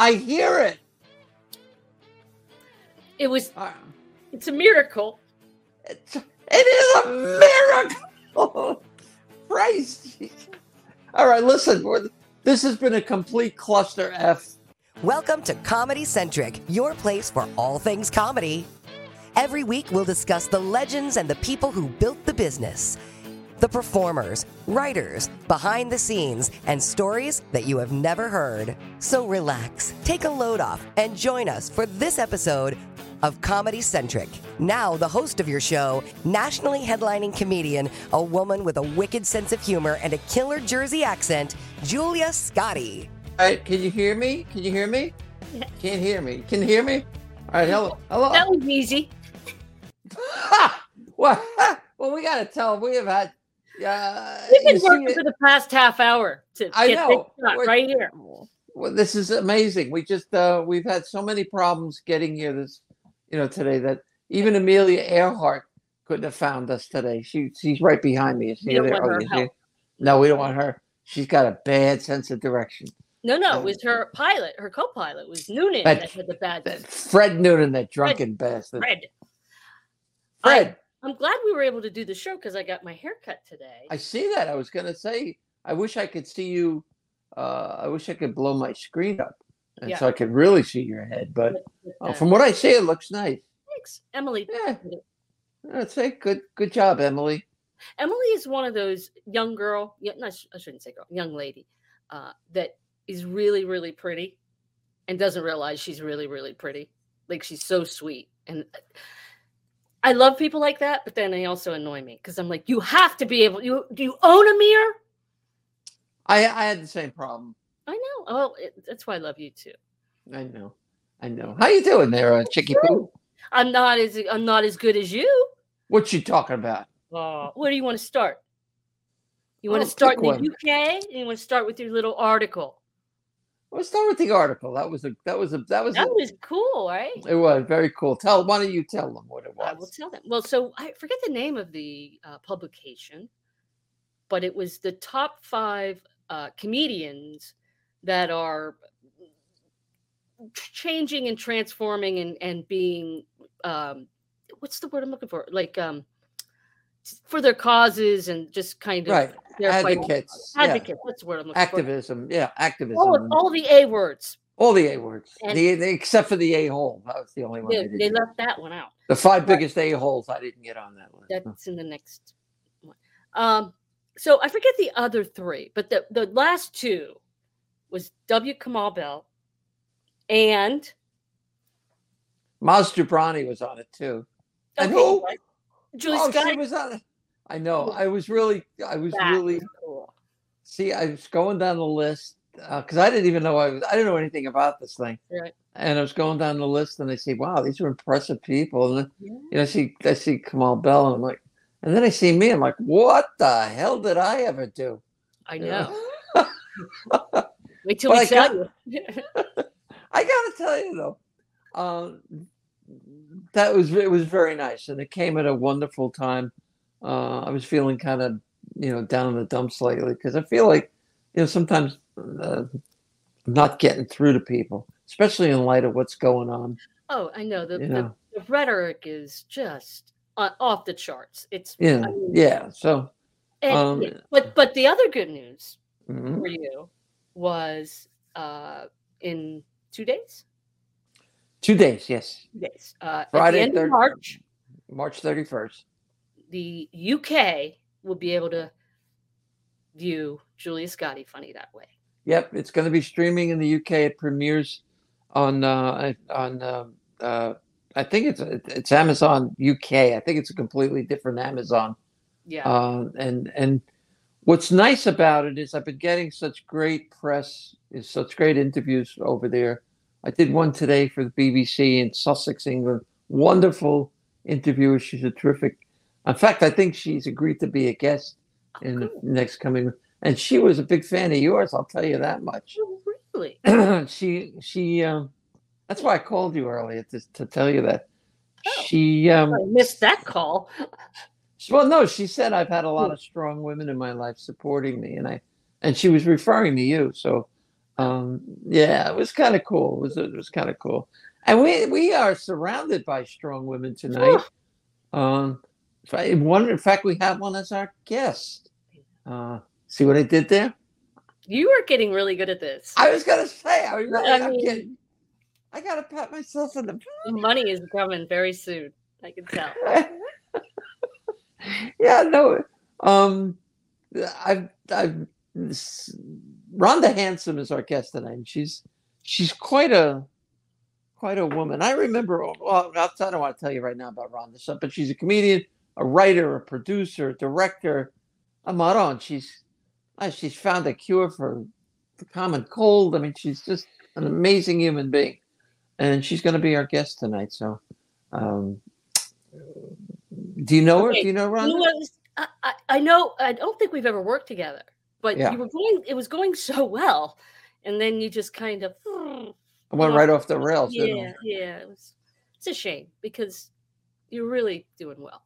I hear it. It was. Uh, It's a miracle. It's, it is a miracle. Christ. All right, listen. we're- This has been a complete cluster F. Welcome to Comedy Centric, your place for all things comedy. Every week, we'll discuss the legends and the people who built the business, the performers, writers, behind the scenes, and stories that you have never heard. So relax, take a load off, and join us for this episode of Comedy Centric. Now, the host of your show, nationally headlining comedian, a woman with a wicked sense of humor and a killer Jersey accent, Julia Scotti. All right, can you hear me? Can you hear me? Can't hear me. Can you hear me? All right, hello. Hello. That was easy. well, well, we got to tell. We have had. Uh, We've been working for the past half hour to I get know. this shot right here. Well, this is amazing. We just uh we've had so many problems getting here this you know today that even Amelia Earhart couldn't have found us today. She she's right behind me. Is she You don't there? want her you see help. No, we don't want her. She's got a bad sense of direction. No, no, it was her pilot, her co-pilot was Noonan That- that had the bad. Fred Noonan, that drunken bastard. Fred. Fred, I'm glad we were able to do the show because I got my hair cut today. I see that. I was gonna say, I wish I could see you. Uh, I wish I could blow my screen up, and so I could really see your head. But uh, from what I see, it looks nice. Thanks, Emily. Yeah, I'd say good. Good job, Emily. Emily is one of those young girl. Yeah, no, I I shouldn't say girl, young lady, uh, that is really, really pretty, and doesn't realize she's really, really pretty. Like she's so sweet, and I love people like that. But then they also annoy me because I'm like, you have to be able. You do you own a mirror? I I had the same problem. I know. Oh, it, that's why I love you too. I know. I know. How you doing there, uh, Chicky Poo? I'm not as I'm not as good as you. What you talking about? Oh, where do you want to start? You want Oh, to start in one. the UK? You want to start with your little article? Let's start with the article. That was a that was a that was a, That was cool, right? it was very cool. Tell why don't you tell them what it was? I will tell them. Well, so I forget the name of the uh, publication, but it was the top five uh, comedians that are changing and transforming and and being um, what's the word I'm looking for? Like um, for their causes and just kind of Right. Their fight- Advocates. yeah. Advocates. That's the I'm looking Activism. Yeah, for. activism. All, and all the A words. all the A words. And- The, the except for the A hole. That was the only one. I They, they left that one out. The five biggest A holes. I didn't get on that one. That's in the next one. Um, so I forget the other three, but the, the last two was W. Kamau Bell and Maz Jobrani was on it too. And who? right, Julie oh, Scott. she was on it. I know. I was really. I was That really. cool. See, I was going down the list because I didn't even know I was. I didn't know anything about this thing. Right. And I was going down the list, and I see, wow, these are impressive people. And then, Yeah. you know, I see, I see Kamau Bell, and I'm like, and then I see me, I'm like, what the hell did I ever do? I You know. know? Wait till But we I tell got- you. I gotta tell you though, um, that was it was very nice, and it came at a wonderful time. Uh, I was feeling kind of you know down in the dumps lately because I feel like you know sometimes uh, I'm not getting through to people, especially in light of what's going on. oh, I know. The, the, know, the rhetoric is just uh, off the charts. It's yeah, I mean, yeah. So, and- um, but but the other good news mhm. for you was uh, in two days. two days, yes, Two days. Uh, Friday, at the end third- of March, March thirty first. The UK will be able to view Julia Scotti funny that way. Yep, it's going to be streaming in the UK. It premieres on uh, on uh, uh, I think it's it's Amazon UK. I think it's a completely different Amazon. Yeah. Um, and and what's nice about it is I've been getting such great press, is such great interviews over there. I did one today for the BBC in Sussex, England. Wonderful interviewer. She's a terrific. In fact, I think she's agreed to be a guest in the next coming. And she was a big fan of yours. I'll tell you that much. Oh, really? she she um, that's why I called you earlier to to tell you that. Oh. She um, I missed that call. well, no, she said I've had a lot of strong women in my life supporting me, and I, and she was referring to you. So, Um, yeah, it was kind of cool. It was it was kind of cool, and we we are surrounded by strong women tonight. Um, one, in fact, we have one as our guest. Uh, see what I did there? You are getting really good at this. I was gonna say, I, was I I'm mean- getting, I gotta pat myself on the. Money is coming very soon. I can tell. yeah, no. Um, I've I've Rhonda Hansome is our guest tonight. and She's she's quite a quite a woman. I remember. Well, I'll, don't want to tell you right now about Rhonda, but she's a comedian, a writer, a producer, a director, a moron. She's uh, she's found a cure for the common cold. I mean, she's just an amazing human being, and she's going to be our guest tonight. So. Um, do you know her? Do you know Ron? I, I, I know. I don't think we've ever worked together, but Yeah. you were going. It was going so well, and then you just kind of. I went right off the rails. Yeah, yeah. It was. It's a shame because you're really doing well.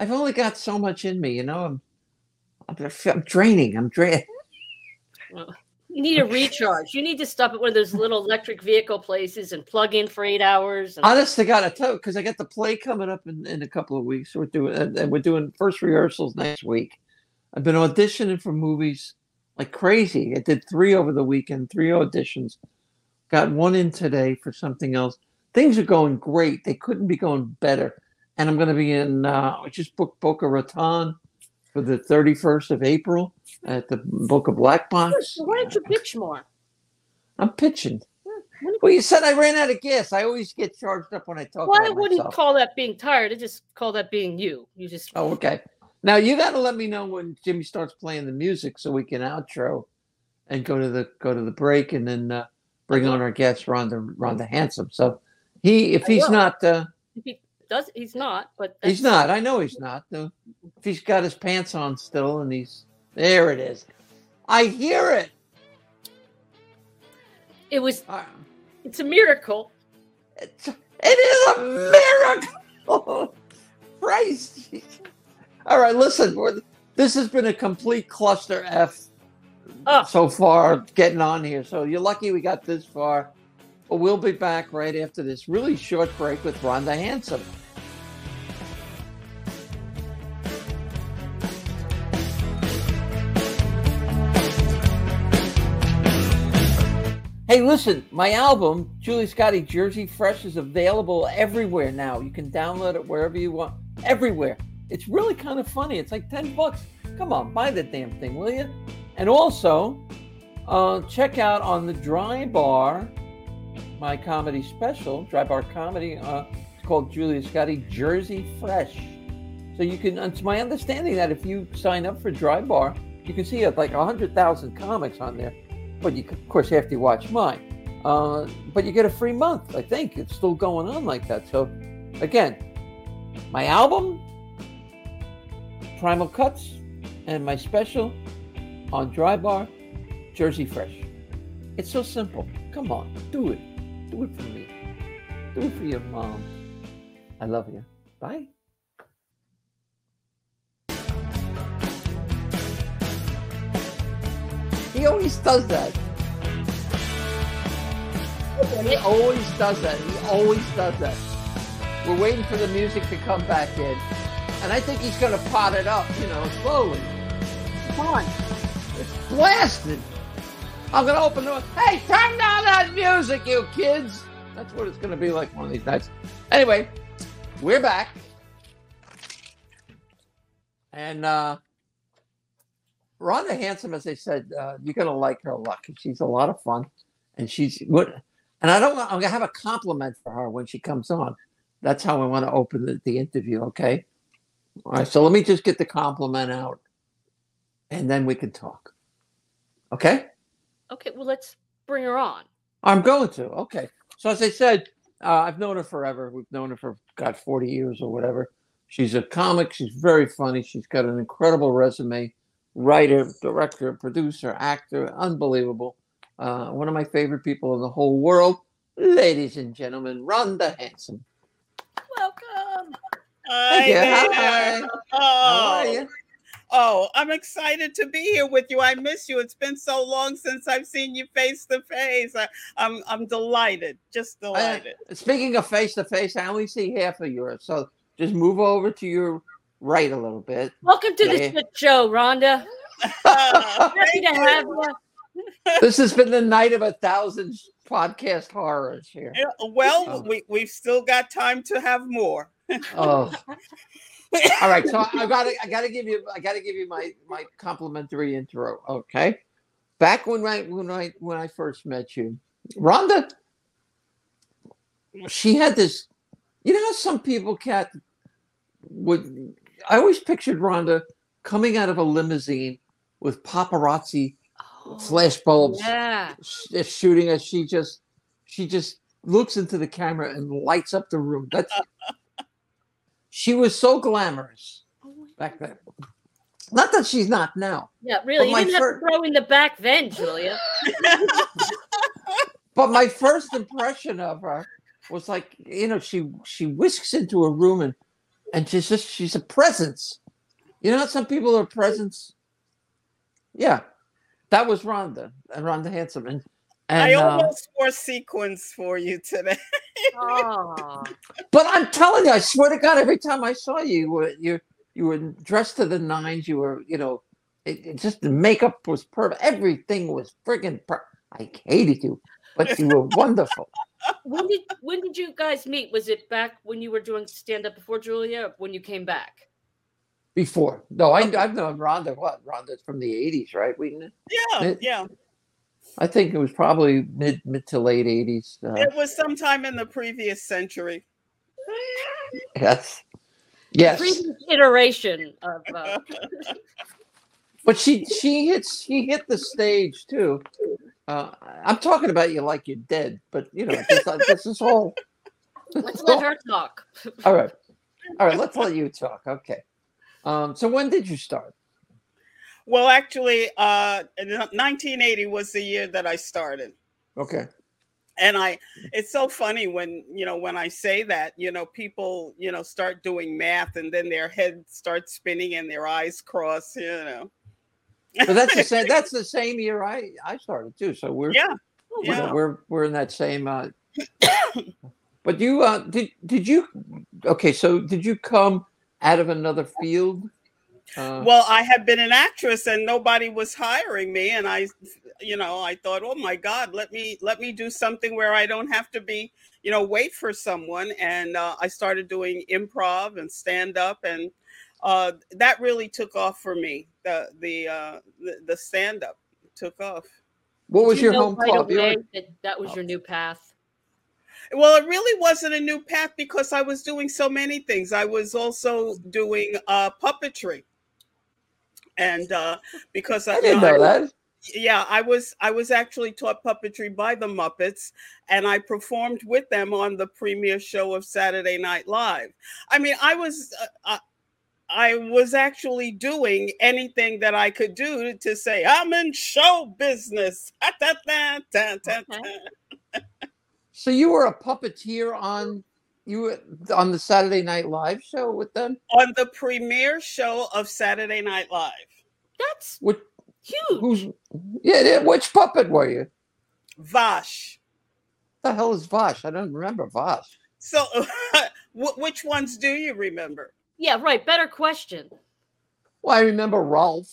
I've only got so much in me, you know. I'm, I'm, I'm draining. I'm draining. You need a recharge. You need to stop at one of those little electric vehicle places and plug in for eight hours. And, Honest to God, I tell because I got the play coming up in, in a couple of weeks. We're doing and we're doing first rehearsals next week. I've been auditioning for movies like crazy. I did three over the weekend, three auditions. Got one in today for something else. Things are going great. They couldn't be going better. And I'm going to be in. Uh, I just booked Boca Raton for the 31st of April at the Boca Black Box. Why don't you pitch more? I'm pitching. Well, you said I ran out of gas. I always get charged up when I talk Well, I wouldn't myself. call that being tired. I just call that being you. You just. Oh, okay. Now you got to let me know when Jimmy starts playing the music so we can outro and go to the go to the break and then uh, bring on our guest Rhonda Rhonda Hansome. So he, if I he's will. not, uh, If he does, he's not. But he's not. I know he's not. Though. If he's got his pants on still and he's there, it is. I hear it. It was. Uh, It's a miracle. It's, it is a miracle. Christ. All right, listen. This has been a complete cluster F Oh. so far getting on here. So you're lucky we got this far. But we'll be back right after this really short break with Rhonda Hansome. Hey, listen, my album, Julie Scotti Jersey Fresh, is available everywhere now. You can download it wherever you want, everywhere. It's really kind of funny. It's like 10 bucks. Come on, buy the damn thing, will you? And also, uh, check out on the Dry Bar, my comedy special, Dry Bar Comedy. Uh, it's called Julia Scotti Jersey Fresh. So you can, it's my understanding that if you sign up for Dry Bar, you can see like 100,000 comics on there. But you, of course, you watch mine. Uh, but you get a free month, I think. It's still going on like that. So, again, my album, Primal Cuts, and my special on Dry Bar, Jersey Fresh. It's so simple. Come on, do it. Do it for me. Do it for your mom. I love you. Bye. He always does that. He always does that. He always does that. We're waiting for the music to come back in. And I think he's going to pot it up, you know, slowly. Come on. It's blasted. I'm going to open the Hey, turn down that music, you kids. That's what it's going to be like one of these nights. Anyway, we're back. And uh, Rhonda Hansome, as I said, uh, you're going to like her a lot she's a lot of fun. And she's what, and I don't I'm to have a compliment for her when she comes on. That's how I want to open the, the interview, okay? All right, so let me just get the compliment out and then we can talk. Okay? Okay, well, let's bring her on. I'm going to. Okay. So as I said, uh, I've known her forever. We've known her for God 40 years or whatever. She's a comic. She's very funny. She's got an incredible resume. Writer, director, producer, actor, unbelievable. Uh, one of my favorite people in the whole world. Ladies and gentlemen, Rhonda Hansome. Welcome. Thank you. Hi. How are Oh, you? Oh, I'm excited to be here with you. I miss you. It's been so long since I've seen you face to face. I- I'm I'm delighted, just delighted. Speaking of face to face, I only see half of yours. So just move over to your right a little bit. Welcome to Yeah. the show, Rhonda. Happy to have you. you. This has been the night of a thousand podcast horrors here. Well, Oh. we we've still got time to have more. Oh, all right. So I gotta, I gotta give you, I gotta give you my my complimentary intro. Okay. Back when I when I when I first met you, Rhonda, she had this. You know how some people cat would. I always pictured Rhonda coming out of a limousine with paparazzi oh, flash bulbs Oh, Yeah. sh- uh, shooting as she just she just looks into the camera and lights up the room. That's she was so glamorous oh back then. Not that she's not now, Yeah, really. You didn't have fir- to throw in the back then, Julia. but my first impression of her was like you know she she whisks into a room and and she's just she's a presence. You know, some people are presence. Yeah, that was Rhonda and Rhonda Hansome and. And, I um, almost wore sequins for you today. Oh. But I'm telling you, I swear to God, every time I saw you, you were you you were dressed to the nines. You were, you know, it, it just the makeup was perfect. Everything was friggin' per- I hated you, but you were wonderful. When did when did you guys meet? Was it back when you were doing stand up before Julia or when you came back? Before, no, I, I've known Rhonda. What Rhonda's from the '80s, right? We, Yeah, It- yeah. I think it was probably mid mid to late '80s. Uh, It was sometime in the previous century. yes, yes. Previous iteration of uh, But she she hits she hit the stage too. Uh, I'm talking about you like you're dead, but you know this, uh, this is all. let's let her talk. All right, all right. Let's let you talk. Okay. Um, so when did you start? Well, actually, uh, 1980 was the year that I started. Okay. and i it's so funny when you know when i say that you know people you know start doing math and then their head starts spinning and their eyes cross you know But that's the same. That's the same year I I started too. So we're yeah know, yeah. we're we're in that same. Uh, but you uh, did did you? Okay, so did you come out of another field? Uh, well i had been an actress and nobody was hiring me and i you know i thought oh my god let me let me do something where i don't have to be you know wait for someone and uh, i started doing improv and stand up and uh, that really took off for me the the uh, the, the stand up took off what was Did you your know home right club? You away that that was your new path. Well, it really wasn't a new path because I was doing so many things. I was also doing uh, puppetry, and uh, because I didn't know that. yeah, I was I was actually taught puppetry by the Muppets, and I performed with them on the premiere show of Saturday Night Live. I mean, I was. Uh, uh, I was actually doing anything that I could do to say I'm in show business. Okay. So you were a puppeteer on you were on the Saturday Night Live show with them. on the premiere show of Saturday Night Live. That's Which huge. who's yeah? yeah, Which puppet were you? Vazh. The hell is Vazh? I don't remember Vazh. So, which ones do you remember? Yeah, right. Better question. Well, I remember Rolf.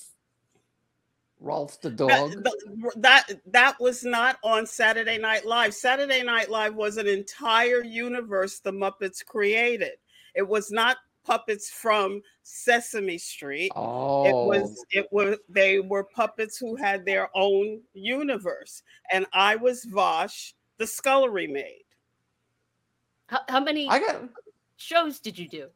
Rolf the dog. the- that that was not on Saturday Night Live. Saturday Night Live was an entire universe the Muppets created. It was not puppets from Sesame Street. Oh, It was it was they were puppets who had their own universe, and I was Vazh, the scullery maid. How, how many I got. shows did you do?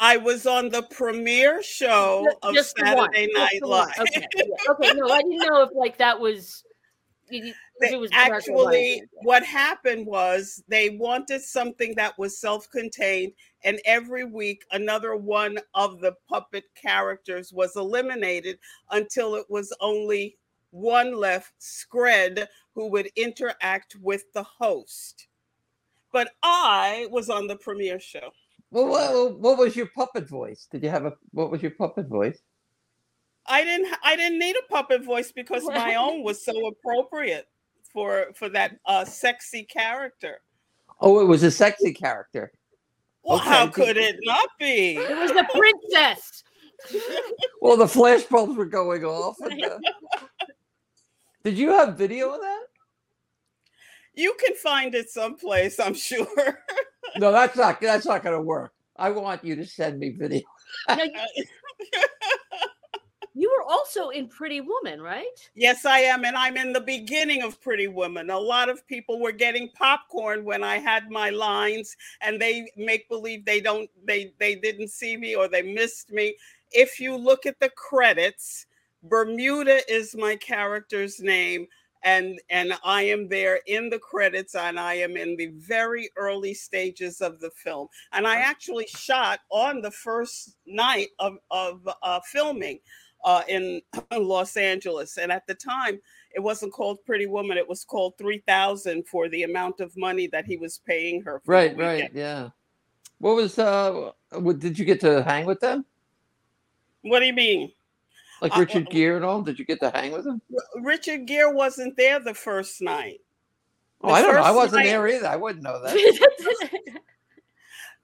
I was on the premiere show of just Saturday Night. Live. Okay, yeah, okay. No, I didn't know if like that was. you- you- if They- it was actually, what happened was they wanted something that was self contained, and every week another one of the puppet characters was eliminated until it was only one left, Scred, who would interact with the host. But I was on the premiere show. Well, what, what was your puppet voice? Did you have a what was your puppet voice? I didn't I didn't need a puppet voice because my own was so appropriate for for that uh sexy character. Oh, it was a sexy character. Well, okay. how could it not be? It was the princess. well, the flashbulbs were going off. The... Did you have video of that? You can find it someplace, I'm sure. No, that's not that's not going to work. I want you to send me video. you were also in Pretty Woman, right? Yes, I am, and I'm in the beginning of Pretty Woman. A lot of people were getting popcorn when I had my lines, and they make believe they don't they they didn't see me or they missed me. If you look at the credits, Bermuda is my character's name and and I am there in the credits and I am in the very early stages of the film and I actually shot on the first night of of uh, filming uh, in Los Angeles and at the time it wasn't called Pretty Woman it was called 3000 for the amount of money that he was paying her right right yeah. What was uh what did you get to hang with them? What do you mean like uh, Richard uh, Gere and all? Did you get to hang with him? Richard Gere wasn't there the first night. Oh, I don't know. I wasn't night, there either. I wouldn't know that.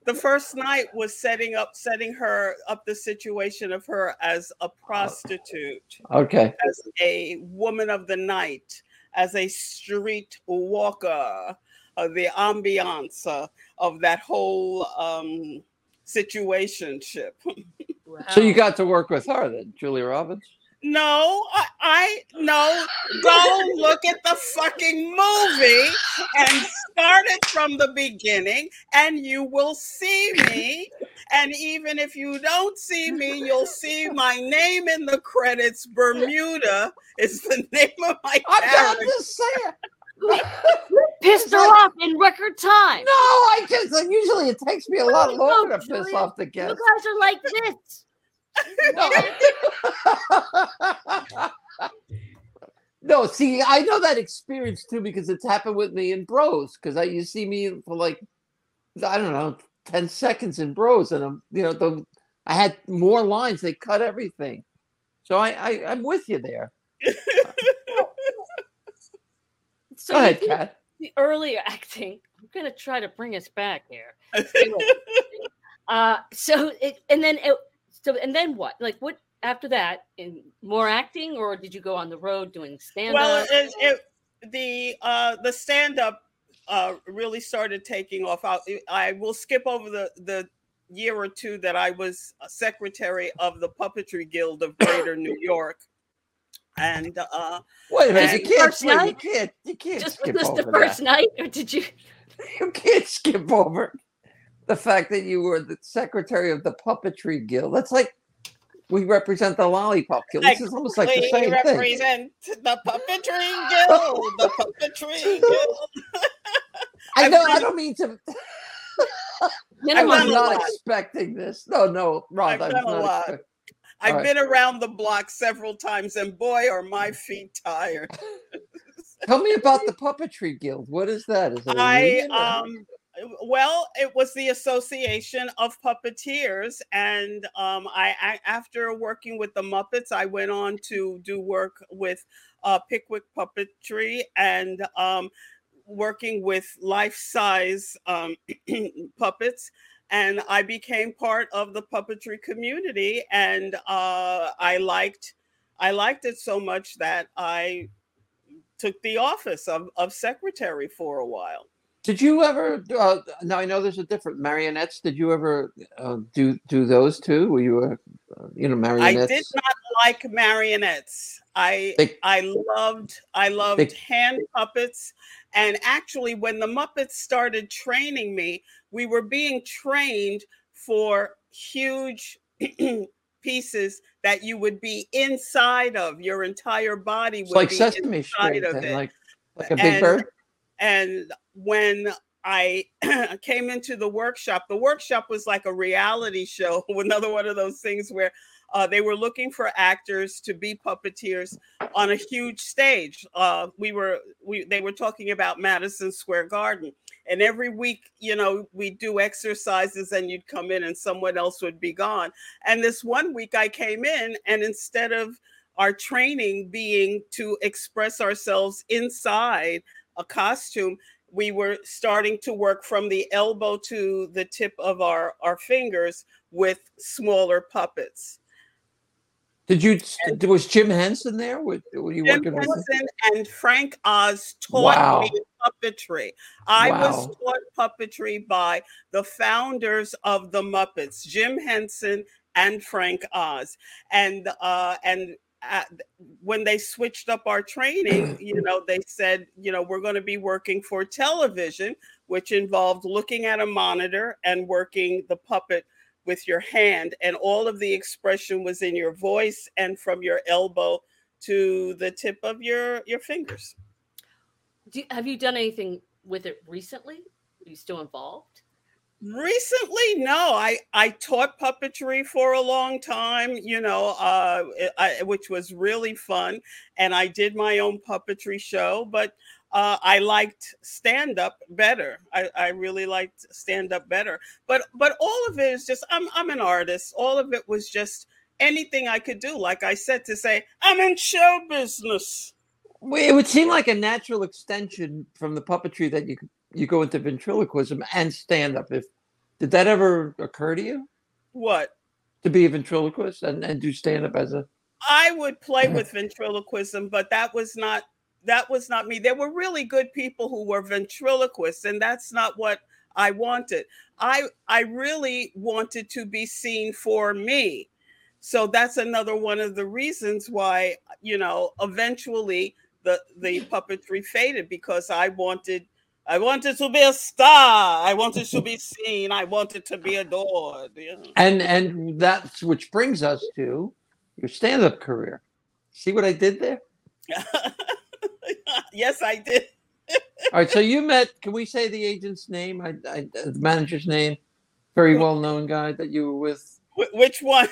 the first night was setting up, setting her up the situation of her as a prostitute. Okay. As a woman of the night, as a street walker, uh, the ambiance uh, of that whole um, situationship. Wow. So you got to work with her then, Julia Roberts? No, I, I no. Go look at the fucking movie and start it from the beginning, and you will see me. And even if you don't see me, you'll see my name in the credits. Bermuda is the name of my I'm character. I'm just saying pissed her like, off in record time. No, I just like, usually it takes me a lot longer oh, to piss off the guests. You guys are like this. No. no, see, I know that experience too because it's happened with me in Bros. Because I you see me for like I don't know ten seconds in Bros, and I'm you know the I had more lines. They cut everything, so I, I I'm with you there. So Go ahead, Kat. The earlier acting. I'm gonna try to bring us back here. uh, so it, and then it, so and then what? Like what after that? In more acting, or did you go on the road doing stand up? Well, it, it, the uh, the stand up uh, really started taking off. I, I will skip over the the year or two that I was a secretary of the Puppetry Guild of Greater New York and uh wait a minute, you can't, wait, you can't, you can't. Just skip was this the first that. night, or did you? You can't skip over the fact that you were the secretary of the puppetry guild. That's like we represent the lollipop guild. This is almost like the same thing. Represent the puppetry guild. The puppetry guild. I know. I don't mean to. I'm not expecting this. No, no, Ron. I've done a lot. I've right. been around the block several times, and boy, are my feet tired. Tell me about the puppetry guild. What is that? Is it I um well, it was the Association of Puppeteers, and um, I, I, after working with the Muppets, I went on to do work with uh, Pickwick Puppetry and um, working with life-size um, puppets and I became part of the puppetry community, and uh, I liked I liked it so much that I took the office of, of secretary for a while. Did you ever? Uh, now I know there's a different marionettes. Did you ever uh, do do those too? Were you a uh, you know marionettes? I did not like marionettes. I they, I loved I loved they, hand puppets, and actually when the Muppets started training me, we were being trained for huge pieces that you would be inside of. Your entire body would like be Sesame inside Street, of it. Like, like a big and, bird. And when I came into the workshop, the workshop was like a reality show, another one of those things where uh, they were looking for actors to be puppeteers on a huge stage. Uh, we were we they were talking about Madison Square Garden, and every week you know we do exercises and you'd come in and someone else would be gone and this one week i came in and instead of our training being to express ourselves inside a costume we were starting to work from the elbow to the tip of our our fingers with smaller puppets did you? Was Jim Henson there? Were, were you Jim working Henson with? and Frank Oz taught Wow. me puppetry. I was taught puppetry by the founders of the Muppets, Jim Henson and Frank Oz, and uh, and. At, when they switched up our training, you know, they said, you know, we're going to be working for television, which involved looking at a monitor and working the puppet with your hand and all of the expression was in your voice and from your elbow to the tip of your your fingers Do, have you done anything with it recently? Are you still involved? Recently no i i taught puppetry for a long time you know uh I, which was really fun and i did my own puppetry show but uh, I liked stand up better. I, I really liked stand up better. But but all of it is just I'm I'm an artist. All of it was just anything I could do. Like I said, to say I'm in show business. It would seem like a natural extension from the puppetry that you you go into ventriloquism and stand up. If did that ever occur to you What? to be a ventriloquist and, and do stand up as a? I would play with ventriloquism, but that was not that was not me. There were really good people who were ventriloquists, and that's not what I wanted. I I really wanted to be seen for me. So that's another one of the reasons why, you know, eventually the the puppetry faded because I wanted I wanted to be a star. I wanted to be seen. I wanted to be adored. Know? And and that's which brings us to your stand up career. See what I did there? yes, I did. All right, so you met. Can we say the agent's name? I, I the manager's name. Very well known guy that you were with, Wh- Which one?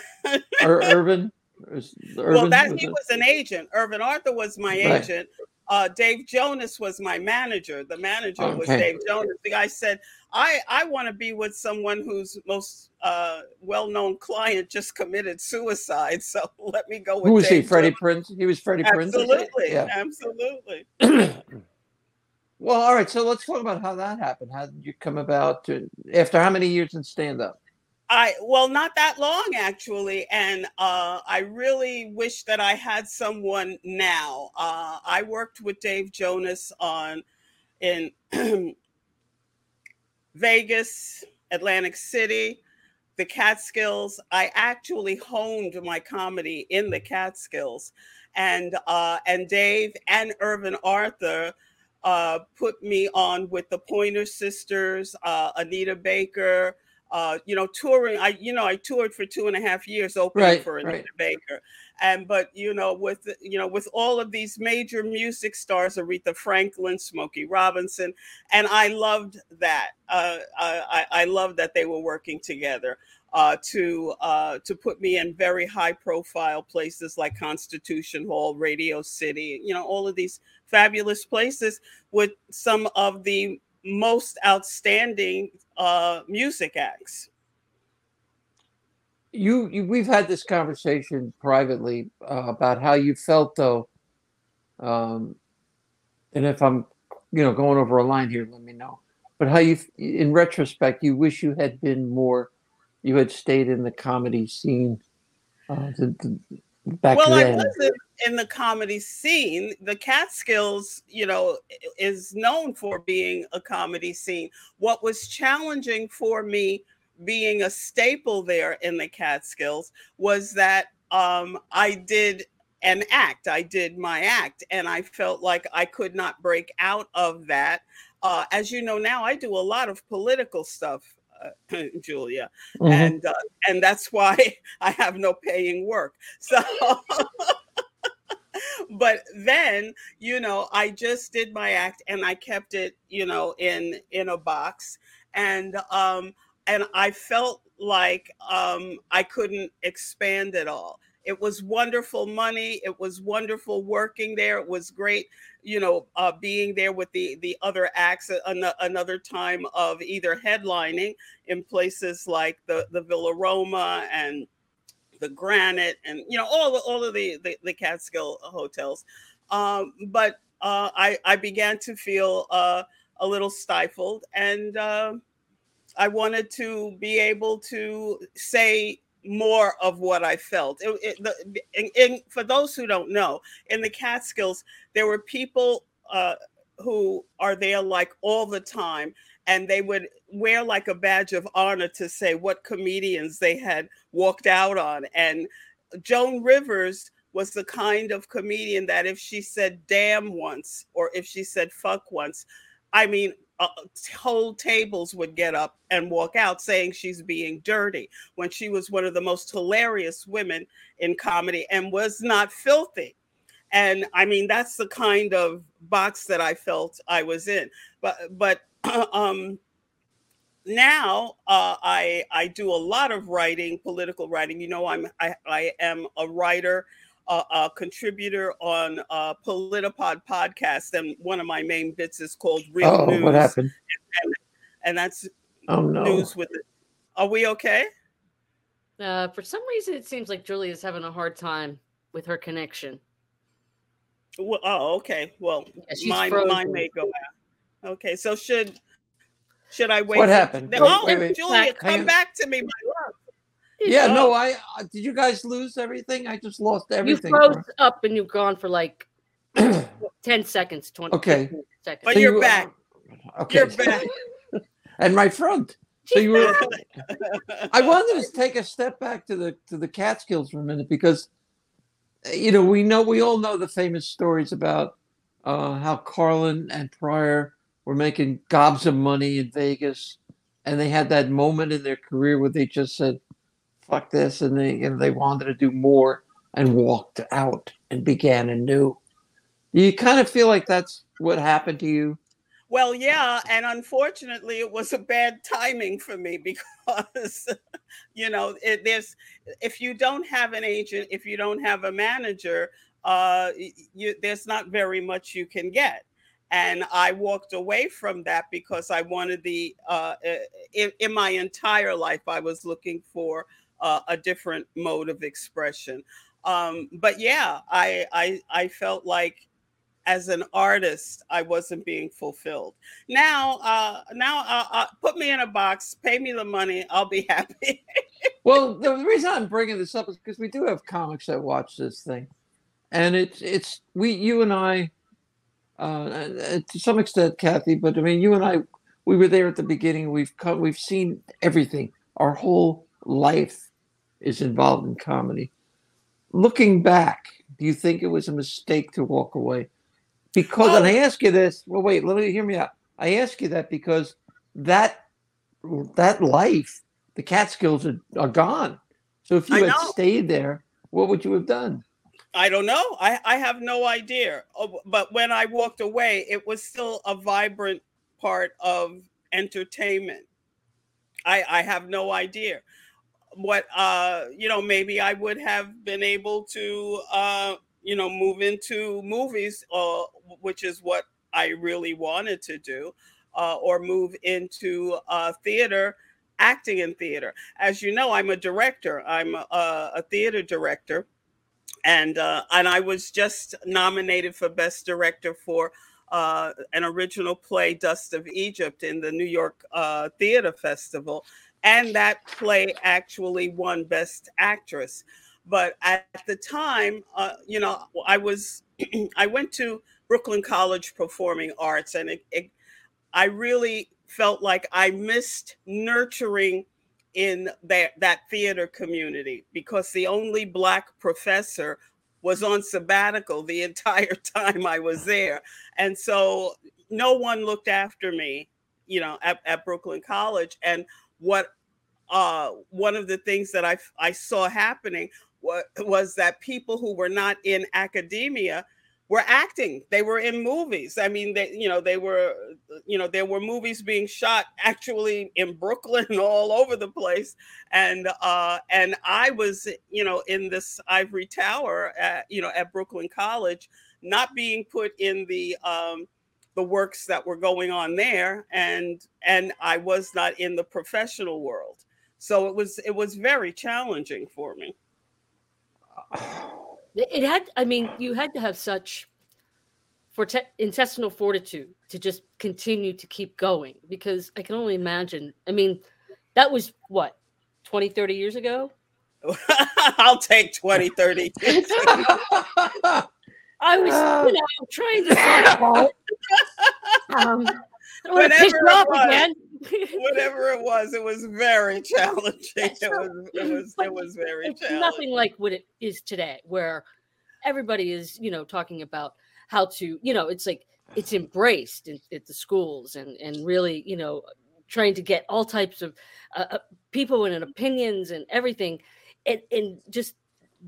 Ir- Irvin. Is- well, that was he was an agent. Irvin Arthur was my Right. agent. Uh, Dave Jonas was my manager. The manager was Dave Jonas. The guy said, "I I want to be with someone whose most uh, well-known client just committed suicide. So let me go with Who was he? Freddie Jonas." Prinze. He was Freddie Prinze. Absolutely, Yeah. absolutely. well, all right. So let's talk about how that happened. How did you come about to after how many years in stand up? I well, not that long actually, and uh, I really wish that I had someone now. Uh, I worked with Dave Jonas on in Vegas, Atlantic City, the Catskills. I actually honed my comedy in the Catskills, and uh, and Dave and Irvin Arthur uh, put me on with the Pointer Sisters, uh, Anita Baker uh, you know, touring. I, you know, I toured for two and a half years opening Right, for Anita right. Baker, and but you know, with you know, with all of these major music stars, Aretha Franklin, Smokey Robinson, and I loved that. Uh, I, I loved that they were working together. Uh, to uh, to put me in very high profile places like Constitution Hall, Radio City, you know, all of these fabulous places with some of the most outstanding uh, music acts. You, you we've had this conversation privately uh, about how you felt though, um, and if I'm, you know, going over a line here, let me know. But how you, in retrospect, you wish you had been more, you had stayed in the comedy scene uh, the, the, back well, I then. wasn't in the comedy scene. The Catskills, you know, is known for being a comedy scene. What was challenging for me being a staple there in the Catskills was that um, I did an act. I did my act, and I felt like I could not break out of that. Uh, as you know now, I do a lot of political stuff, Julia Mhm. and uh, and that's why I have no paying work. So, but then you know, I just did my act and I kept it, you know, in in a box, and um, and I felt like um, I couldn't expand it all. It was wonderful money. It was wonderful working there. It was great, you know, uh, being there with the the other acts. another time of either headlining in places like the the Villa Roma and the Granite, and you know all all of the the, the Catskill hotels. Um, but uh, I I began to feel uh, a little stifled, and uh, I wanted to be able to say more of what I felt. It, it, the, for those who don't know, in the Catskills, there were people uh, who are there like all the time, and they would wear like a badge of honor to say what comedians they had walked out on. And Joan Rivers was the kind of comedian that if she said damn once or if she said fuck once, I mean, uh, whole tables would get up and walk out saying she's being dirty when she was one of the most hilarious women in comedy and was not filthy. And I mean, that's the kind of box that I felt I was in. But, but, um, now uh, I I do a lot of writing, political writing. You know, I'm I, I am a writer a, a contributor on a Politipod podcast, and one of my main bits is called Real oh, News. what happened? And, and that's oh no news with it. Are we okay? Uh, for some reason, it seems like Julie is having a hard time with her connection. Well, oh, okay. Well, yeah, mine, mine may go out. Okay, so should should I wait? What happened? oh, wait, wait. Julia, come back to me, my love yeah, no, I uh, did. You guys lose everything? I just lost everything. You froze for... up and you've gone for like ten seconds, twenty. Okay, seconds. but so you're you, back. Uh, okay, you're back. and my front. So you were. I wanted to take a step back to the to the Catskills for a minute because, you know, we know we all know the famous stories about uh, how Carlin and Pryor were making gobs of money in Vegas, and they had that moment in their career where they just said, fuck this, and they and they wanted to do more and walked out and began anew. You kind of feel like that's what happened to you. Well, yeah, and unfortunately, it was a bad timing for me because, you know, it, there's if you don't have an agent, if you don't have a manager, uh, you, there's not very much you can get and I walked away from that because I wanted the uh, in, in, my entire life I was looking for uh, a different mode of expression. Um, but yeah, I, I I felt like as an artist I wasn't being fulfilled. Now, uh, now uh, uh, put me in a box, pay me the money, I'll be happy. well, the reason I'm bringing this up is because we do have comics that watch this thing, and it's it's we you and I. Uh, to some extent, Cathy, but I mean, you and I, we were there at the beginning. We've come, we've seen everything. Our whole life is involved in comedy. Looking back, do you think it was a mistake to walk away? Because, and I ask you this. Well, wait, let me hear me out. I ask you that because that that life, the Catskills are, are gone. So if you I had know. stayed there, what would you have done? I don't know. I, I have no idea. Oh, but when I walked away, it was still a vibrant part of entertainment. I, I have no idea what uh you know maybe i would have been able to uh you know move into movies uh which is what i really wanted to do uh or move into uh theater acting in theater. As you know i'm a director. I'm a, a theater director. And uh and i was just nominated for best director for uh, an original play, Dust of Egypt, in the New York uh, Theater Festival and that play actually won Best Actress. But at the time, uh, you know, I was I went to Brooklyn College Performing Arts, and it, it, I really felt like I missed nurturing in that that theater community because the only black professor was on sabbatical the entire time I was there, and so no one looked after me, you know, at, at Brooklyn College, and what uh, one of the things that I, I saw happening was, was that people who were not in academia were acting. They were in movies. I mean, they, you know, they were, you know, there were movies being shot actually in Brooklyn all over the place. And uh, and I was, you know, in this ivory tower, at, you know, at Brooklyn College, not being put in the um, the works that were going on there, and and I was not in the professional world. So it was it was very challenging for me. It had, I mean, you had to have such for te- intestinal fortitude to just continue to keep going because I can only imagine. I mean, that was what 20, 30 years ago. I'll take 20, 30 I was, you know, trying to um, whatever it was, again. whatever it was, it was very challenging. It was, it was, it was very it's challenging. Nothing like what it is today, where everybody is, you know, talking about how to, you know, it's like it's embraced in, at the schools and and really, you know, trying to get all types of uh, uh people and opinions and everything, and and just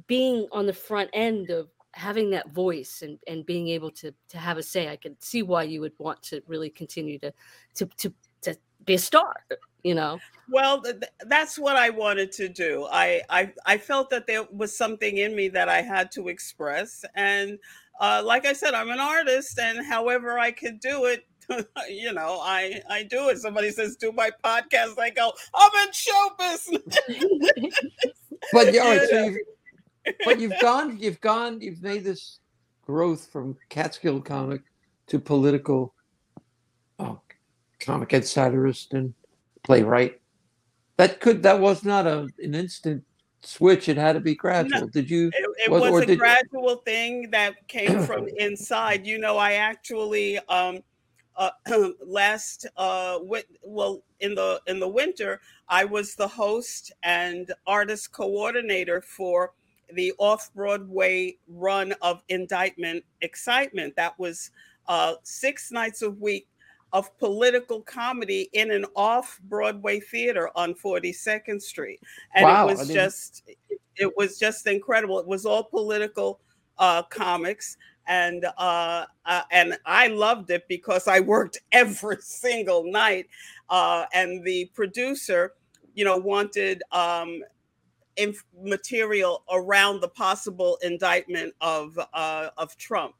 being on the front end of having that voice and and being able to to have a say i can see why you would want to really continue to to to, to be a star you know? Well th- that's what i wanted to do. I, I i felt that there was something in me that i had to express and uh, like i said i'm an artist and however i could do it you know i i do it. Somebody says do my podcast i go i'm in show business. But yeah, so you've, but you've gone you've gone you've made this growth from catskill comic to political oh, comic satirist and playwright. That could that was not a an instant switch. It had to be gradual. No, did you? It, it was, was a gradual thing that came from inside. You know, I actually um, uh, last uh, well in the in the winter, I was the host and artist coordinator for the off Broadway run of Indictment Excitement. That was uh, six nights a week of political comedy in an off Broadway theater on 42nd Street. And wow, it was just it was just incredible. It was all political uh, comics and uh, uh, and I loved it because I worked every single night. Uh, and the producer, you know, wanted um, inf- material around the possible indictment of uh, of Trump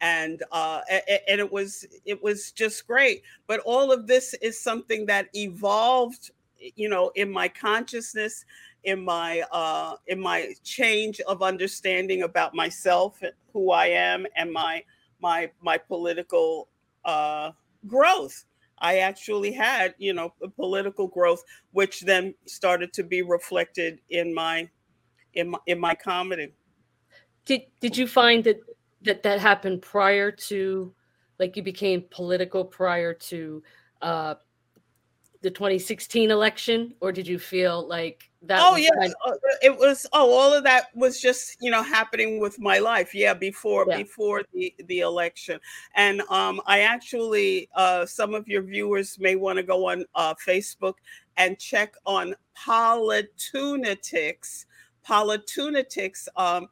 and uh, and it was it was just great. But all of this is something that evolved, you know, in my consciousness, in my uh, in my change of understanding about myself, who I am, and my my my political uh, growth. I actually had, you know, political growth, which then started to be reflected in my in my, in my comedy. Did did you find that that that happened prior to like you became political prior to uh the 2016 election or did you feel like that oh yeah uh, it was oh all of that was just you know happening with my life yeah before yeah. before the the election and um i actually uh some of your viewers may want to go on uh facebook and check on Politoonitics Politoonitics um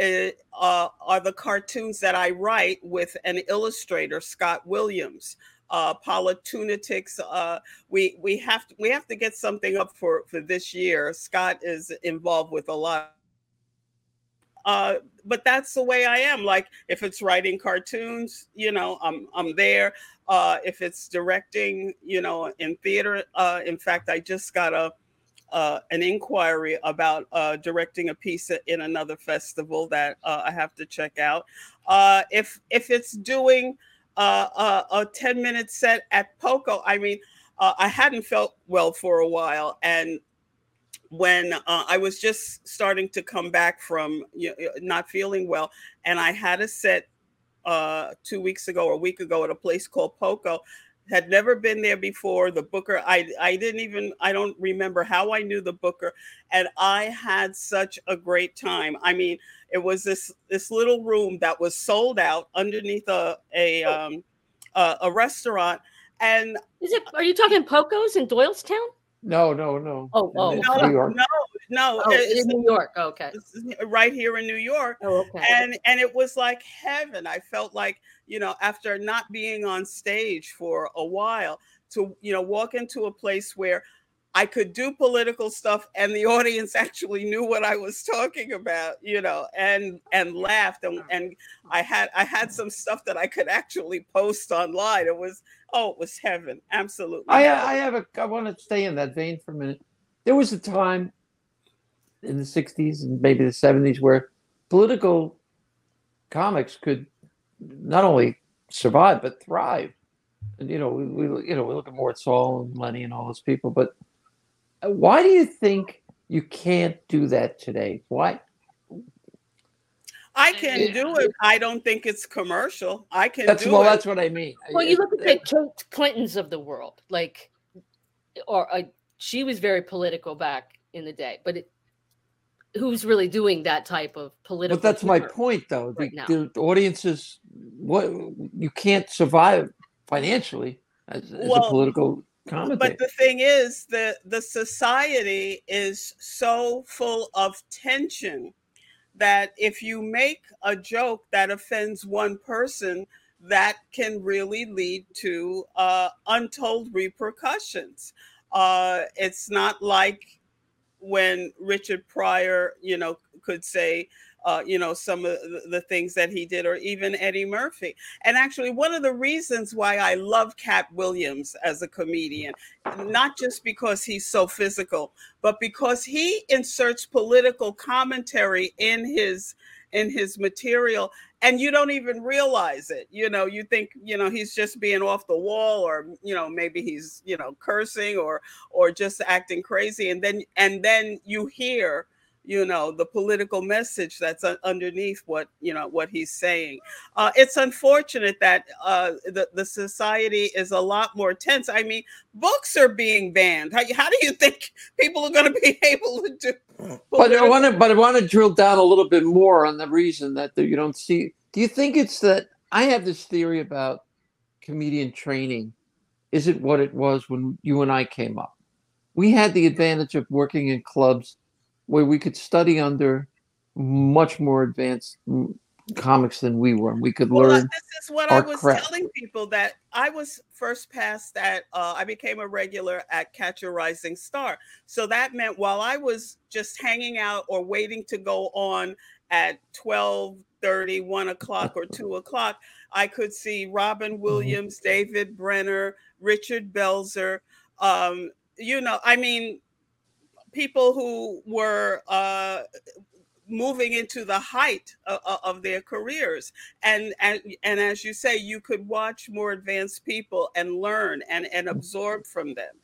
uh, uh, are the cartoons that I write with an illustrator, Scott Williams. Uh, Politoonitics. Uh, we we have to we have to get something up for for this year. Scott is involved with a lot. Uh, but that's the way I am. Like if it's writing cartoons, you know, I'm I'm there. Uh, if it's directing, you know, in theater. Uh, in fact, I just got a uh, an inquiry about uh, directing a piece in another festival that uh, I have to check out. Uh, if if it's doing uh, a, a ten minute set at Poco, I mean, uh, I hadn't felt well for a while, and when I was just starting to come back from you know, not feeling well, and I had a set two weeks ago or a week ago at a place called Poco had never been there before. The Booker, I I didn't even I don't remember how I knew the Booker, and I had such a great time. I mean, it was this this little room that was sold out underneath a a um a, a restaurant, and is it? Are you talking Pocos in Doylestown? No, no, no. Oh, oh, no, no, no, Oh, it's- in New York. Okay. right here in New York. Oh, okay. and and it was like heaven i felt like you know after not being on stage for a while to you know walk into a place where i could do political stuff and the audience actually knew what i was talking about you know and and laughed and, and i had i had some stuff that i could actually post online it was oh it was heaven absolutely I, heaven. I have a. I want to stay in that vein for a minute. There was a time in the '60s and maybe the '70s where political comics could not only survive but thrive. And you know, we, we you know we look at Mort Sahl and Lenny and all those people, but uh, why do you think you can't do that today? Why? i can do it i don't think it's commercial i can That's do well, it that's what I mean. Well, you look at the Cl- Clintons of the world, like, or uh, she was very political back in the day, but it, who's really doing that type of political? But that's my point, though. The, right now. the audiences, what you can't survive financially as, as Well, a political but the thing is the the society is so full of tension that if you make a joke that offends one person that can really lead to uh, untold repercussions. Uh, it's not like when richard pryor you know could say uh, you know some of the, things that he did or even eddie murphy. And actually, one of the reasons why I love Katt Williams as a comedian, not just because he's so physical, but because he inserts political commentary in his in his material and you don't even realize it. You know you think you know he's just being off the wall or you know maybe he's you know cursing or or just acting crazy and then and then you hear you know the political message that's underneath what you know what he's saying uh, it's unfortunate that uh, the, the society is a lot more tense i mean books are being banned how, how do you think people are going to be able to do But I want to, but I want to drill down a little bit more on the reason that you don't see. Do you think it's that I have this theory about comedian training? Is it what it was when you and I came up? We had the advantage of working in clubs where we could study under much more advanced comics than we were. We could Well, learn. this is what I was craft. telling people that I was first passed at. Uh, I became a regular at Catch a Rising Star, so that meant while I was just hanging out or waiting to go on at 12 30 1 o'clock or 2 o'clock i could see robin williams david brenner richard belzer um, you know i mean people who were uh, moving into the height of, of their careers and, and and as you say you could watch more advanced people and learn and and absorb from them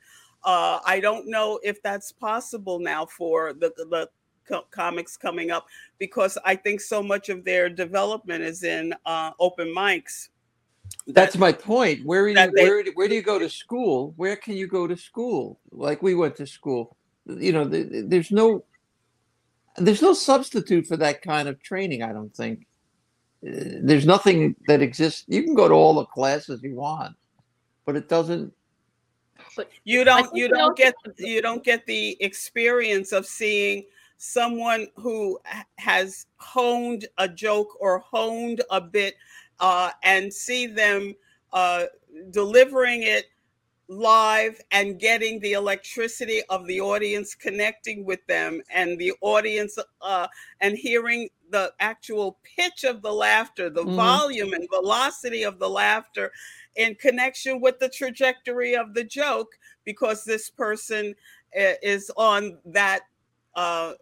uh, i don't know if that's possible now for the the co- comics coming up because i think so much of their development is in uh, open mics That's my point. Where you, they- where where do you go to school? Where can you go to school? Like we went to school. You know, th- th- there's no there's no substitute for that kind of training. I don't think. Uh, There's nothing that exists. You can go to all the classes you want, but it doesn't. you don't you don't get you don't get the experience of seeing someone who has honed a joke or honed a bit uh, and see them uh, delivering it live and getting the electricity of the audience connecting with them and the audience uh, and hearing the actual pitch of the laughter the Mhm. volume and velocity of the laughter in connection with the trajectory of the joke because this person uh, is on that uh,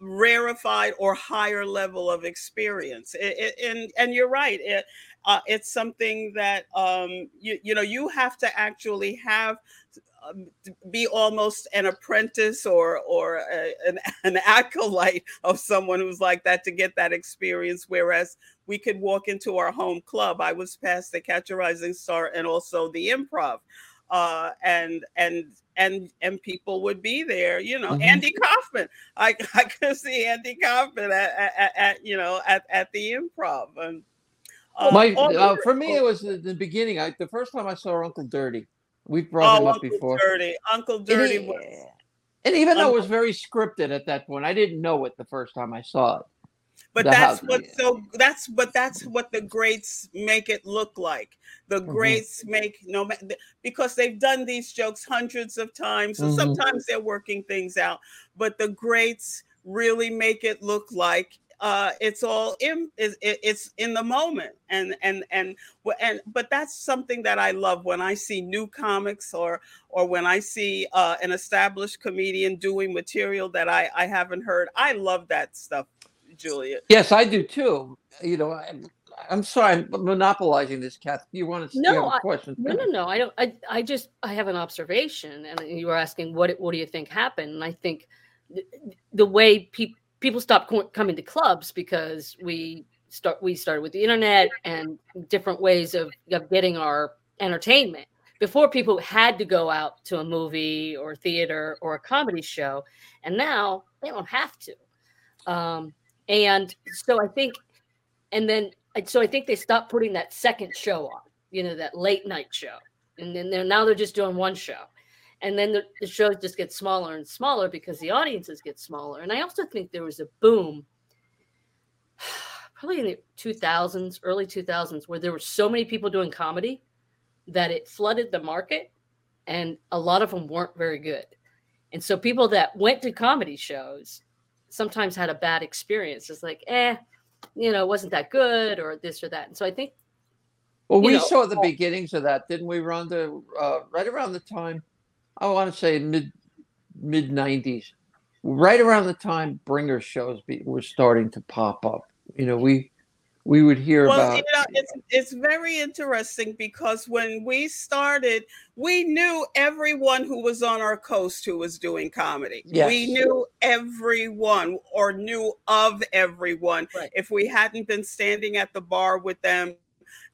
rarefied or higher level of experience. It, it- and and you're right. It, uh, it's something that um, you you know you have to actually have um, be almost an apprentice or or a, an, an acolyte of someone who's like that to get that experience. Whereas we could walk into our home club. I was past the Catch a Rising Star and also the Improv, uh, and and and and people would be there. You know, Mhm. Andy Kaufman. I I could see Andy Kaufman at, at, at you know at at the Improv. And uh, My uh, for me, it was the, the beginning. I, the first time I saw Uncle Dirty. We brought Oh, him up before. Uncle before. Dirty. Uncle And Dirty he- was And even though it was very scripted at that point, I didn't know it the first time I saw it. But The that's what so that's but that's what the greats make it look like. The Mhm. greats make no because they've done these jokes hundreds of times, and Mhm. sometimes they're working things out. But the greats really make it look like uh, it's all in it, it- it's in the moment, and and and and but that's something that I love when I see new comics or or when I see uh, an established comedian doing material that I I haven't heard. I love that stuff, Julia. Yes, I do too. You know, I, I'm sorry, I'm monopolizing this, Kath. You want to you No, have a I- question? No, no, no. I don't. I, I just I have an observation, and you were asking what what do you think happened? And I think th- the way people people stopped co- coming to clubs because we start we started with the internet and different ways of of getting our entertainment. Before people had to go out to a movie or theater or a comedy show, and now they don't have to. Um, and so I think, and then so I think they stopped putting that second show on you know that late night show. And then they're now they're just doing one show. And then the, the shows just get smaller and smaller because the audiences get smaller. And i also think there was a boom probably in the 2000s early 2000s where there were so many people doing comedy that it flooded the market and a lot of them weren't very good. And so people that went to comedy shows sometimes had a bad experience it's like eh you know it wasn't that good or this or that and so i think Well, we know, saw the beginnings of that, didn't we, Rhonda? Uh, right around the time, I want to say mid mid '90s, right around the time bringer shows be, were starting to pop up. You know, we we would hear Well, about you know, it's it's very interesting because when we started, we knew everyone who was on our coast who was doing comedy. Yes. We knew everyone or knew of everyone. Right. If we hadn't been standing at the bar with them,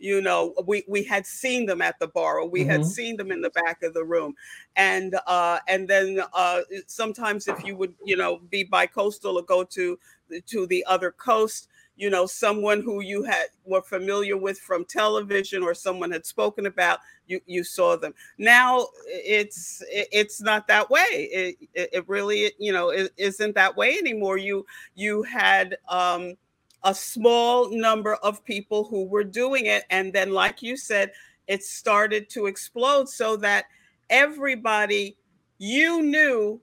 you know, we we had seen them at the bar or we had Mhm. seen them in the back of the room. And uh and then uh sometimes if you would, you know, be bi-coastal or go to to the other coast, you know someone who you had were familiar with from television or someone had spoken about you you saw them. Now it's it's not that way. It, it, really you know isn't that way anymore. You you had um a small number of people who were doing it and then like you said it started to explode so that everybody you knew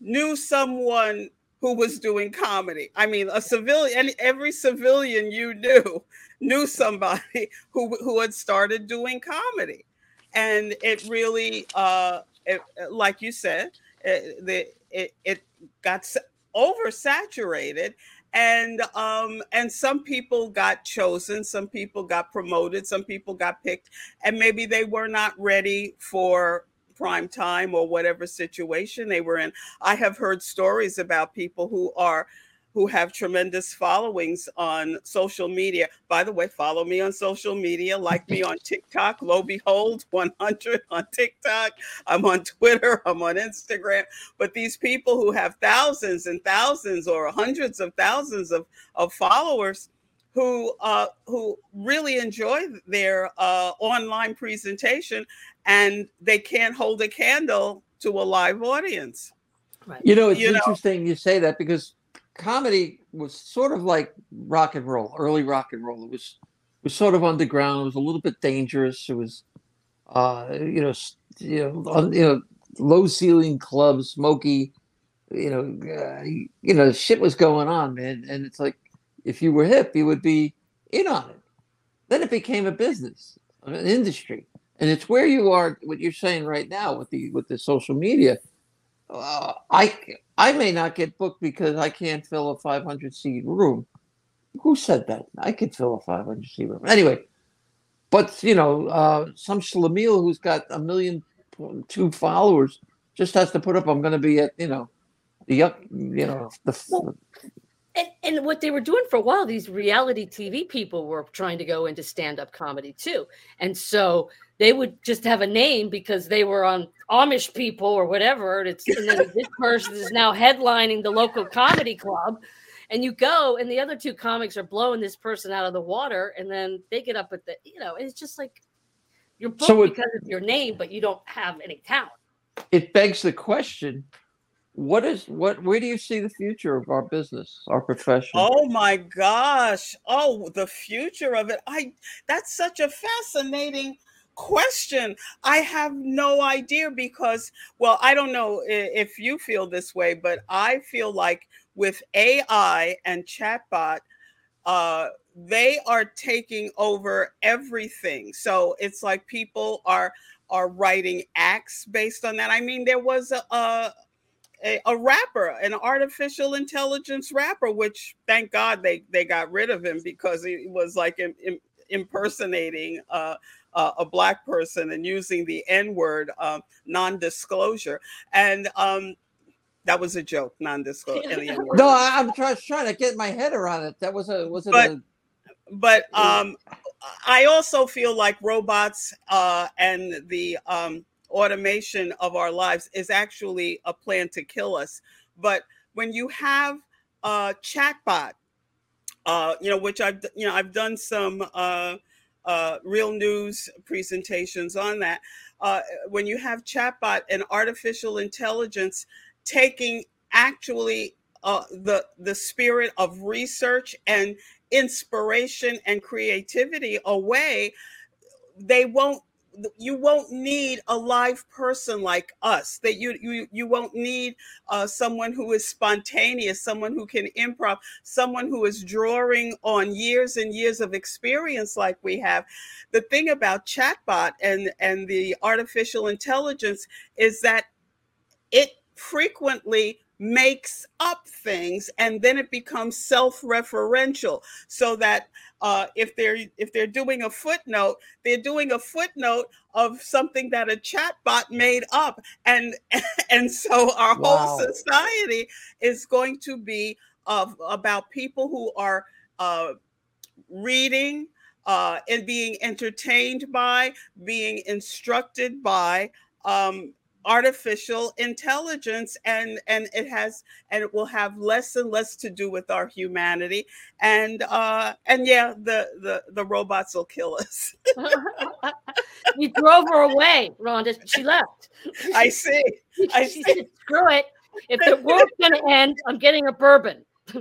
knew someone who was doing comedy. I mean, a civilian, every civilian you knew knew somebody who who had started doing comedy, and it really, uh, it, like you said, it, the it it got oversaturated. And um, and some people got chosen, some people got promoted, some people got picked, and maybe they were not ready for prime time or whatever situation they were in. I have heard stories about people who are who have tremendous followings on social media. By the way, follow me on social media, like me on TikTok, lo behold 100 on TikTok. I'm on Twitter, I'm on Instagram. But these people who have thousands and thousands or hundreds of thousands of, of followers who uh, who really enjoy their uh, online presentation and they can't hold a candle to a live audience. right You know, it's You know- interesting you say that because comedy was sort of like rock and roll, early rock and roll. It was was sort of underground. It was a little bit dangerous. It was, uh, you know, you know, on, you know, low ceiling clubs, smoky. You know, uh, you know, shit was going on, man. And it's like, if you were hip, you would be in on it. Then it became a business, an industry, and it's where you are. What you're saying right now with the with the social media uh, I I may not get booked because I can't fill a 500 seat room. Who said that? I could fill a 500 seat room anyway. But you know, uh, some schlemiel who's got a million two followers just has to put up. I'm going to be at you know the you know the And, and what they were doing for a while, these reality TV people were trying to go into stand up comedy too. And so they would just have a name because they were on Amish people or whatever. And, it's, and then this person is now headlining the local comedy club. And you go, and the other two comics are blowing this person out of the water. And then they get up at the, you know, it's just like you're booked So it- because of your name, but you don't have any talent. it begs the question what is what where do you see the future of our business our profession oh my gosh oh the future of it i that's such a fascinating question. I have no idea because well i don't know if you feel this way but i feel like with ai and chatbot uh they are taking over everything. So it's like people are are writing acts based on that. I mean there was a, a a, rapper, an artificial intelligence rapper, which thank God they they got rid of him because he was like in, in, impersonating uh, uh, a black person and using the N word, um, non-disclosure, and um, that was a joke, non-disclosure. no, I, am trying, trying to get my head around it. That was a was it but, a, but um, I also feel like robots uh, and the um, automation of our lives is actually a plan to kill us. But when you have a chatbot, uh, you know, which I've you know I've done some uh, uh, real news presentations on that. Uh, when you have chatbot and artificial intelligence taking actually uh, the the spirit of research and inspiration and creativity away, they won't you won't need a live person like us that you you you won't need uh, someone who is spontaneous someone who can improv someone who is drawing on years and years of experience like we have. The thing about chatbot and and the artificial intelligence is that it frequently makes up things and then it becomes self-referential so that uh, if they're if they're doing a footnote they're doing a footnote of something that a chatbot made up and and so our wow. whole society is going to be of about people who are uh, reading uh, and being entertained by being instructed by um, artificial intelligence and and it has and it will have less and less to do with our humanity. And uh and yeah the the the robots will kill us. You drove her away rhonda. She left. I see. I she see. said screw it. If the world's gonna end i'm getting a bourbon.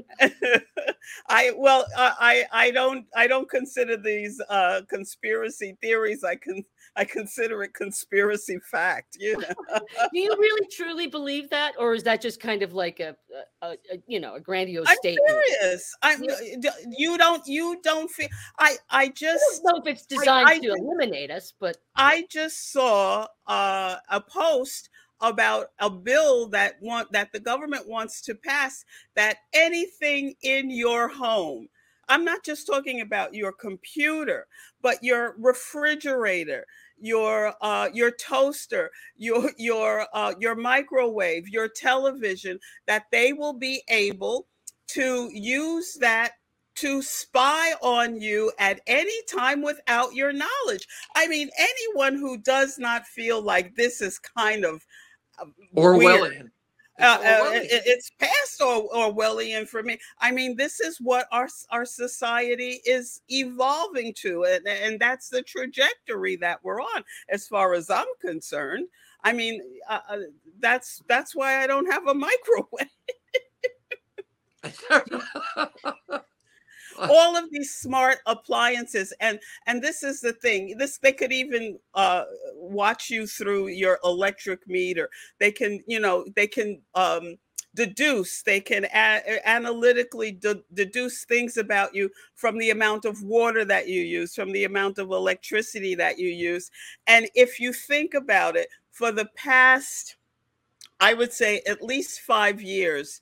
I well, uh, I I don't I don't consider these uh, conspiracy theories. I can I consider it conspiracy fact. You know. Do you really truly believe that, or is that just kind of like a, a, a you know a grandiose I'm statement? Serious. I'm you don't you don't feel I I just I don't know if it's designed I, to eliminate us, but I just saw uh, a post about a bill that want that the government wants to pass that anything in your home I'm not just talking about your computer, but your refrigerator, your uh, your toaster, your your uh, your microwave, your television, that they will be able to use that to spy on you at any time without your knowledge. I mean, anyone who does not feel like this is kind of uh, Orwellian. Weird, uh, uh, it, it's past or, Orwellian for me. I mean, this is what our our society is evolving to, and, and that's the trajectory that we're on, as far as I'm concerned. I mean, uh, uh that's that's why I don't have a microwave. all of these smart appliances and and this is the thing this they could even uh, watch you through your electric meter. They can you know they can um, deduce they can a- analytically de- deduce things about you from the amount of water that you use from the amount of electricity that you use. And if you think about it for the past i would say at least 5 years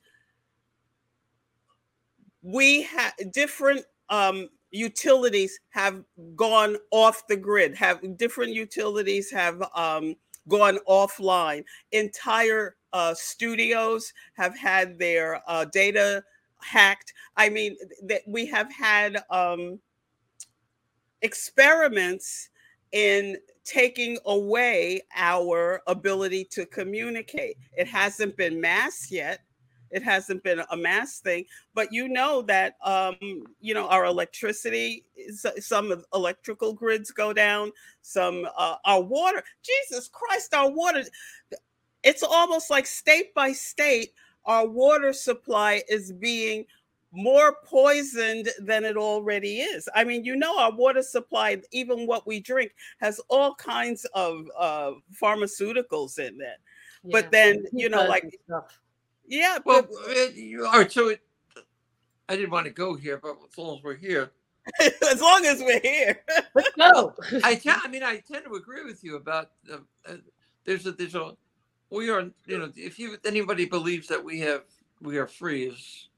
we have different um, utilities have gone off the grid have different utilities have um, gone offline. Entire uh, studios have had their uh, data hacked. I mean that we have had um, experiments in taking away our ability to communicate. It hasn't been mass yet it hasn't been a mass thing, but you know that um, you know our electricity, some electrical grids go down, some uh, our water. Jesus Christ, our water. it's almost like state by state, our water supply is being more poisoned than it already is. I mean, you know, our water supply, even what we drink, has all kinds of uh, pharmaceuticals in it. Yeah. But then, you know, like, yeah. Well, but, it, all right. So it, I didn't want to go here, but as long as we're here, as long as we're here, let's go. I, I mean, I tend to agree with you about uh, uh, there's a there's a we are you know if you anybody believes that we have we are free is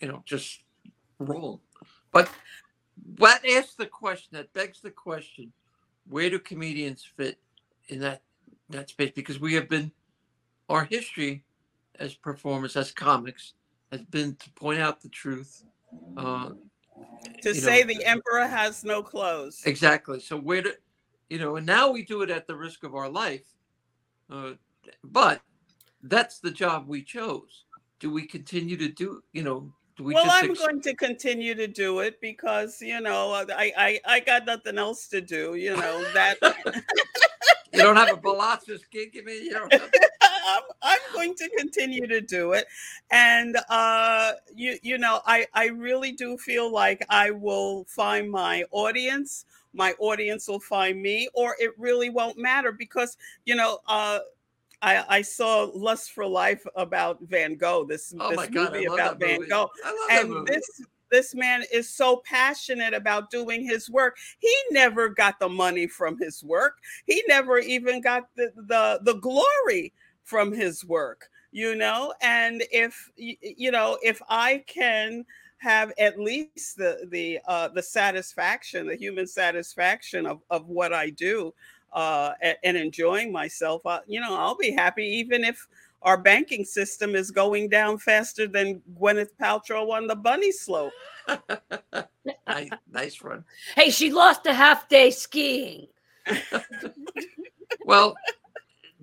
you know just wrong. But what asks the question that begs the question: Where do comedians fit in that that space? Because we have been our history as performers, as comics, has been to point out the truth. Uh, to say know, the emperor has no clothes. Exactly. So where do you know? And now we do it at the risk of our life. Uh, but that's the job we chose. Do we continue to do? You know, do we well, I'm going to continue to do it because you know I I, I got nothing else to do. You know that. you don't have a Pilates gig, you mean? You don't have- I'm, I'm going to continue to do it, and uh, you you know I I really do feel like I will find my audience. My audience will find me, or it really won't matter because you know. Uh, I, I, saw Lust for Life about Van Gogh, this, oh this God, movie about Van movie. Gogh. and this this man is so passionate about doing his work. He never got the money from his work. He never even got the the, the glory from his work, you know? And if you know, if I can have at least the the uh the satisfaction, the human satisfaction of of what I do, uh, and enjoying myself, uh, you know, I'll be happy even if our banking system is going down faster than Gwyneth Paltrow on the bunny slope. nice, nice run. Hey, she lost a half day skiing. well,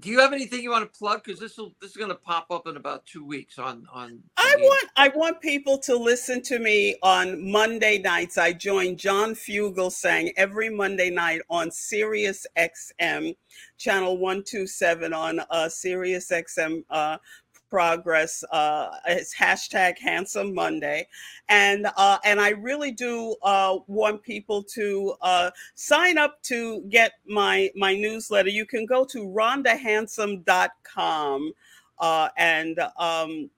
do you have anything you want to plug? Because this will this is going to pop up in about two weeks on on. I want I want people to listen to me on Monday nights. I join John Fugelsang every Monday night on Sirius XM, channel one two seven on uh, Sirius XM uh, progress. Uh, it's hashtag Hansome Monday, and uh, and I really do uh, want people to uh, sign up to get my my newsletter. You can go to rhondahansome.com uh, and um,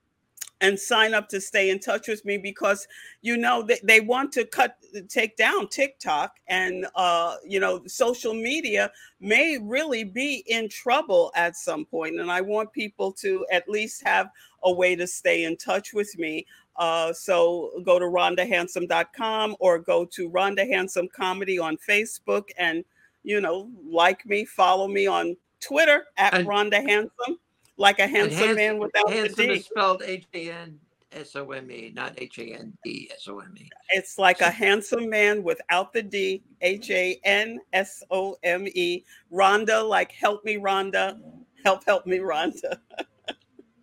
and sign up to stay in touch with me because you know they, they want to cut take down tiktok and uh, you know social media may really be in trouble at some point and i want people to at least have a way to stay in touch with me. Uh, so go to rhondahansome.com or go to rhonda hansome comedy on facebook and you know like me follow me on twitter at and- rhonda hansome like a handsome, handsome man without handsome the D. is spelled H A N S O M E, not H A N D S O M E. It's like a handsome man without the D, H A N S O M E. Rhonda, like help me, Rhonda. Help, help me, Rhonda.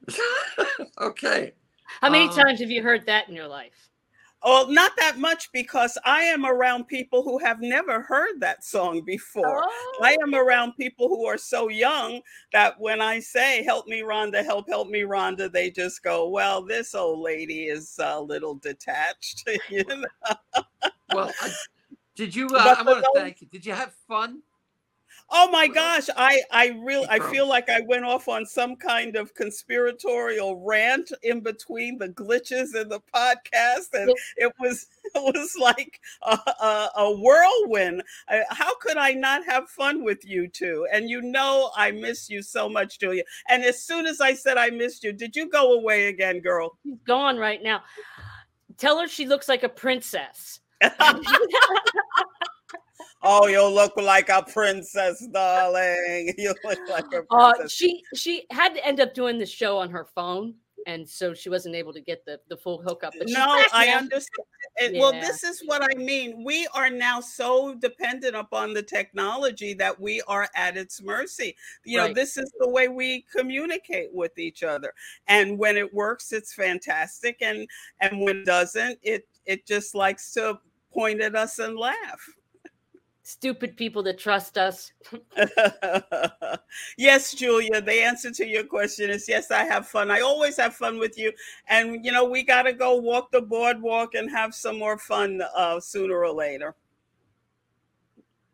okay. How many um, times have you heard that in your life? Oh, not that much because I am around people who have never heard that song before. Oh. I am around people who are so young that when I say, Help me, Rhonda, help, help me, Rhonda, they just go, Well, this old lady is a little detached. you know? well, I, did you, uh, I want to thank you. Did you have fun? Oh my gosh, I I really I feel like I went off on some kind of conspiratorial rant in between the glitches in the podcast, and it was it was like a, a, a whirlwind. I, how could I not have fun with you two? And you know I miss you so much, Julia. And as soon as I said I missed you, did you go away again, girl? She's gone right now. Tell her she looks like a princess. Oh, you look like a princess, darling. You look like a uh, princess. Uh, she she had to end up doing the show on her phone, and so she wasn't able to get the, the full hookup. But no, I understand. Yeah. Well, this is what I mean. We are now so dependent upon the technology that we are at its mercy. You right. know, this is the way we communicate with each other. And when it works, it's fantastic. And and when it doesn't, it it just likes to point at us and laugh. Stupid people that trust us. yes, Julia, the answer to your question is yes, I have fun. I always have fun with you. And, you know, we got to go walk the boardwalk and have some more fun uh, sooner or later.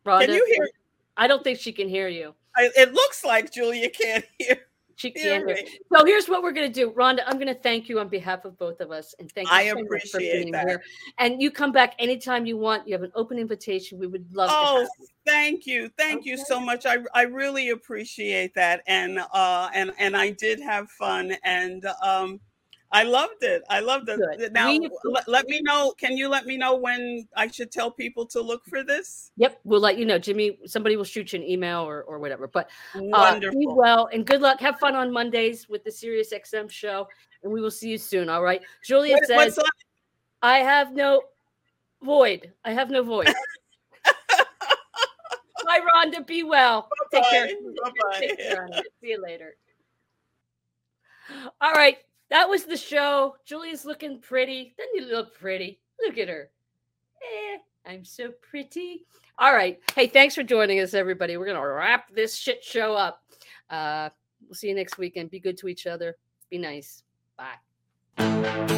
Rhonda, can you hear? I don't think she can hear you. I, it looks like Julia can't hear. She can't hear. So here's what we're going to do, Rhonda. I'm going to thank you on behalf of both of us, and thank you I so much for being that. here. And you come back anytime you want. You have an open invitation. We would love. Oh, thank you, thank okay. you so much. I I really appreciate that, and uh, and and I did have fun, and um, I loved it. I loved it. Good. Now, let, let, me know. Can you let me know when I should tell people to look for this? Yep, we'll let you know. Jimmy, somebody will shoot you an email or, or whatever. But uh, wonderful. be well and good luck. Have fun on Mondays with the Sirius XM show, and we will see you soon. All right. Julia what, says, "I have no void. I have no void." Bye, Rhonda. Be well. Bye-bye. Take care. Bye-bye. Take care. See you later. All right. That was the show. Julia's looking pretty. Doesn't you look pretty? Look at her. Eh, I'm so pretty. All right. Hey, thanks for joining us, everybody. We're to wrap this shit show up. Uh, we'll see you next weekend. Be good to each other. Be nice. Bye.